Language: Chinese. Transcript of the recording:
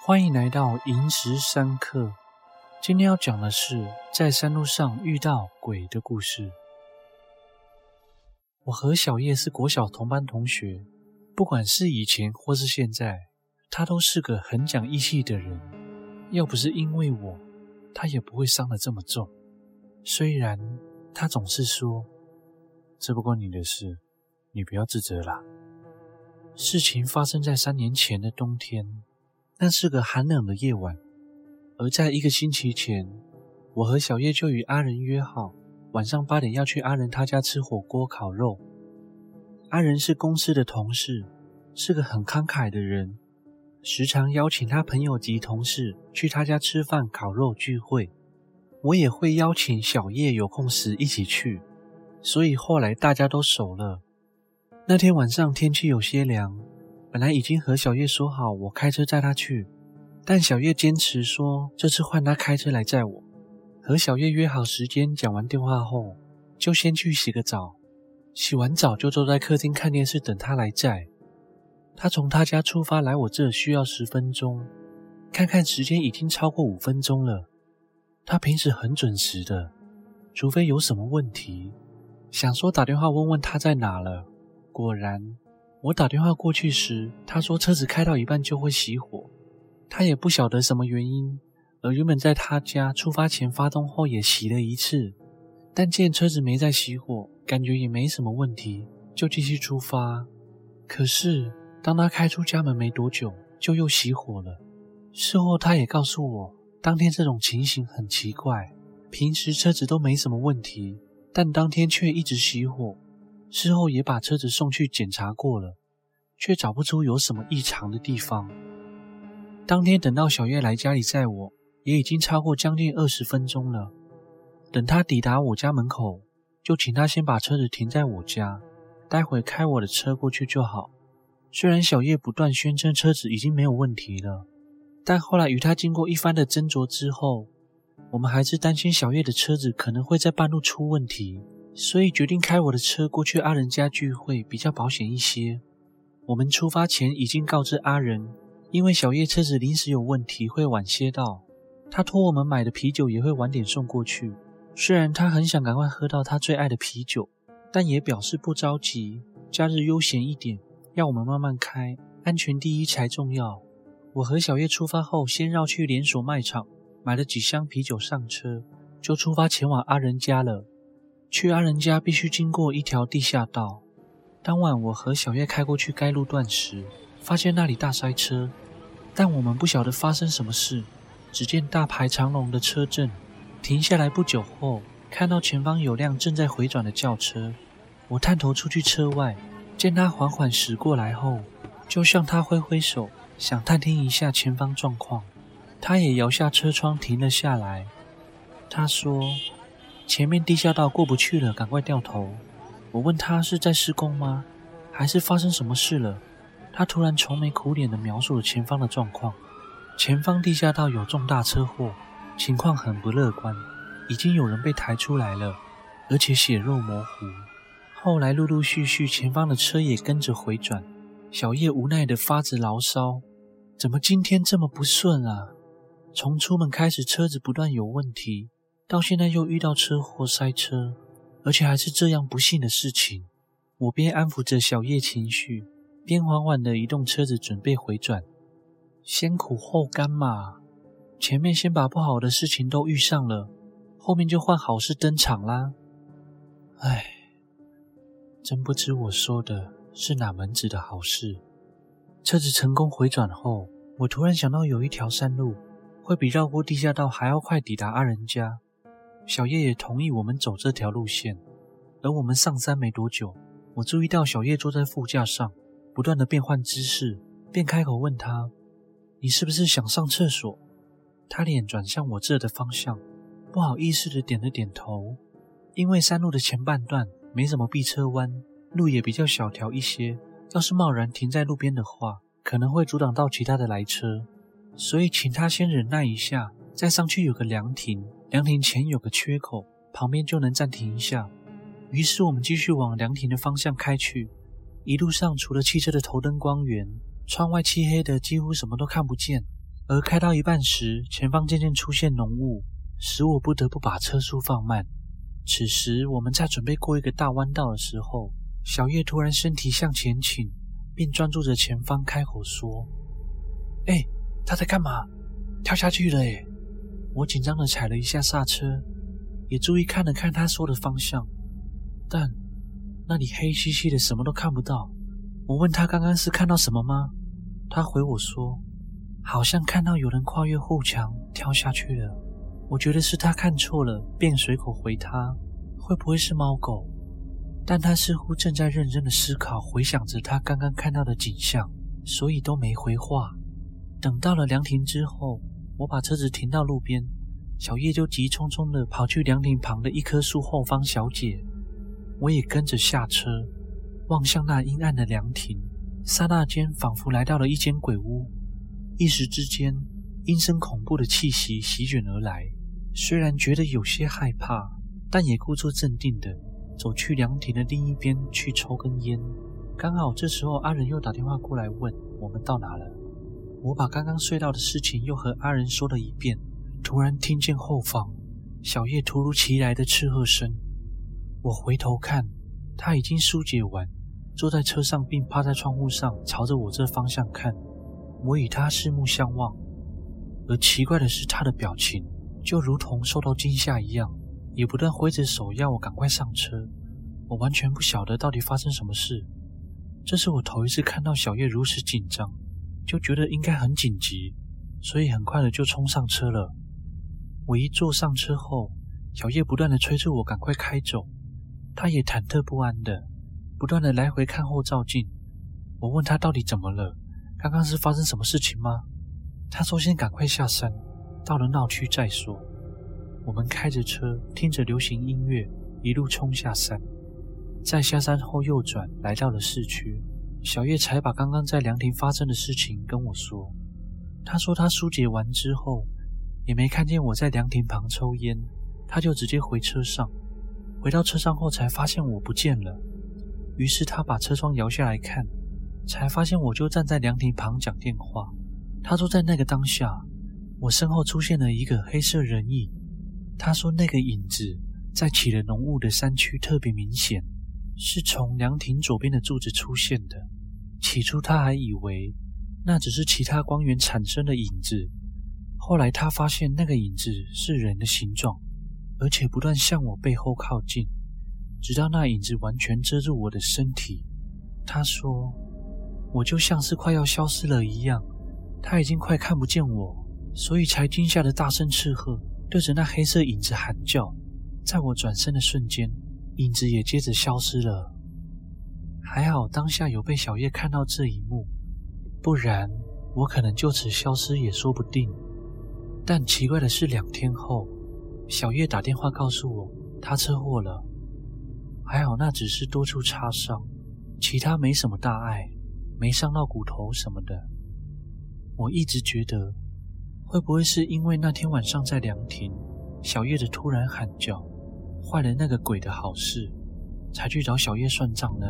欢迎来到萤石三刻。今天要讲的是在山路上遇到鬼的故事。我和小叶是国小同班同学，不管是以前或是现在，他都是个很讲义气的人。要不是因为我，他也不会伤得这么重。虽然他总是说：“这不关你的事，你不要自责啦。”事情发生在三年前的冬天。那是个寒冷的夜晚，而在一个星期前，我和小叶就与阿仁约好，晚上八点要去阿仁他家吃火锅烤肉。阿仁是公司的同事，是个很慷慨的人，时常邀请他朋友及同事去他家吃饭、烤肉聚会。我也会邀请小叶有空时一起去，所以后来大家都熟了。那天晚上天气有些凉。本来已经和小叶说好，我开车载他去，但小叶坚持说这次换他开车来载我。和小叶约好时间，讲完电话后，就先去洗个澡。洗完澡就坐在客厅看电视，等他来载。他从他家出发来我这需要十分钟，看看时间已经超过五分钟了。他平时很准时的，除非有什么问题，想说打电话问问他在哪了。果然。我打电话过去时，他说车子开到一半就会熄火，他也不晓得什么原因。而原本在他家出发前发动后也熄了一次，但见车子没再熄火，感觉也没什么问题，就继续出发。可是当他开出家门没多久，就又熄火了。事后他也告诉我，当天这种情形很奇怪，平时车子都没什么问题，但当天却一直熄火。事后也把车子送去检查过了，却找不出有什么异常的地方。当天等到小叶来家里载我，也已经超过将近二十分钟了。等他抵达我家门口，就请他先把车子停在我家，待会开我的车过去就好。虽然小叶不断宣称车子已经没有问题了，但后来与他经过一番的斟酌之后，我们还是担心小叶的车子可能会在半路出问题。所以决定开我的车过去阿仁家聚会，比较保险一些。我们出发前已经告知阿仁，因为小叶车子临时有问题会晚些到，他托我们买的啤酒也会晚点送过去。虽然他很想赶快喝到他最爱的啤酒，但也表示不着急，假日悠闲一点，要我们慢慢开，安全第一才重要。我和小叶出发后，先绕去连锁卖场买了几箱啤酒上车，就出发前往阿仁家了。去阿仁家必须经过一条地下道。当晚我和小叶开过去该路段时，发现那里大塞车，但我们不晓得发生什么事。只见大排长龙的车阵，停下来不久后，看到前方有辆正在回转的轿车。我探头出去车外，见他缓缓驶过来后，就向他挥挥手，想探听一下前方状况。他也摇下车窗停了下来。他说。前面地下道过不去了，赶快掉头。我问他是在施工吗？还是发生什么事了？他突然愁眉苦脸地描述了前方的状况。前方地下道有重大车祸，情况很不乐观，已经有人被抬出来了，而且血肉模糊。后来陆陆续续，前方的车也跟着回转。小叶无奈地发着牢骚：怎么今天这么不顺啊？从出门开始，车子不断有问题。到现在又遇到车祸塞车，而且还是这样不幸的事情。我边安抚着小叶情绪，边缓缓地移动车子，准备回转。先苦后甘嘛，前面先把不好的事情都遇上了，后面就换好事登场啦。唉，真不知我说的是哪门子的好事。车子成功回转后，我突然想到有一条山路会比绕过地下道还要快抵达阿仁家。小叶也同意我们走这条路线，而我们上山没多久，我注意到小叶坐在副驾上，不断的变换姿势，便开口问他：“你是不是想上厕所？”他脸转向我这的方向，不好意思的点了点头。因为山路的前半段没什么避车弯，路也比较小条一些，要是贸然停在路边的话，可能会阻挡到其他的来车，所以请他先忍耐一下，再上去有个凉亭。凉亭前有个缺口，旁边就能暂停一下。于是我们继续往凉亭的方向开去。一路上除了汽车的头灯光源，窗外漆黑的几乎什么都看不见。而开到一半时，前方渐渐出现浓雾，使我不得不把车速放慢。此时，我们在准备过一个大弯道的时候，小叶突然身体向前倾，并专注着前方，开口说：“哎，他在干嘛？跳下去了！”哎，我紧张地踩了一下刹车，也注意看了看他说的方向，但那里黑漆漆的，什么都看不到。我问他刚刚是看到什么吗？他回我说，好像看到有人跨越护墙跳下去了。我觉得是他看错了，便随口回他，会不会是猫狗？但他似乎正在认真的思考，回想着他刚刚看到的景象，所以都没回话。等到了凉亭之后，我把车子停到路边，小叶就急匆匆的跑去凉亭旁的一棵树后方小解，我也跟着下车，望向那阴暗的凉亭。刹那间，仿佛来到了一间鬼屋。一时之间，阴森恐怖的气息席卷而来。虽然觉得有些害怕，但也故作镇定地走去凉亭的另一边去抽根烟。刚好这时候，阿仁又打电话过来问我们到哪了。我把刚刚睡到的事情又和阿仁说了一遍。突然听见后方小叶突如其来的斥喝声。我回头看，他已经疏解完。坐在车上，并趴在窗户上，朝着我这方向看。我与他四目相望，而奇怪的是，他的表情就如同受到惊吓一样，也不断挥着手要我赶快上车。我完全不晓得到底发生什么事。这是我头一次看到小叶如此紧张，就觉得应该很紧急，所以很快的就冲上车了。我一坐上车后，小叶不断的催促我赶快开走，他也忐忑不安的。不断的来回看后照镜，我问他到底怎么了？刚刚是发生什么事情吗？他说先赶快下山，到了闹区再说。我们开着车，听着流行音乐，一路冲下山。在下山后右转，来到了市区。小叶才把刚刚在凉亭发生的事情跟我说。他说他疏解完之后，也没看见我在凉亭旁抽烟，他就直接回车上。回到车上后，才发现我不见了。于是他把车窗摇下来看，才发现我就站在凉亭旁讲电话。他说，在那个当下，我身后出现了一个黑色人影。他说，那个影子在起了浓雾的山区特别明显，是从凉亭左边的柱子出现的。起初他还以为那只是其他光源产生的影子，后来他发现那个影子是人的形状，而且不断向我背后靠近。直到那影子完全遮住我的身体，他说：“我就像是快要消失了一样，他已经快看不见我，所以才惊吓的大声斥喝，对着那黑色影子喊叫。在我转身的瞬间，影子也接着消失了。还好当下有被小叶看到这一幕，不然我可能就此消失也说不定。但奇怪的是，两天后，小叶打电话告诉我，他车祸了。”还好，那只是多处擦伤，其他没什么大碍，没伤到骨头什么的。我一直觉得，会不会是因为那天晚上在凉亭，小叶的突然喊叫，坏了那个鬼的好事，才去找小叶算账呢？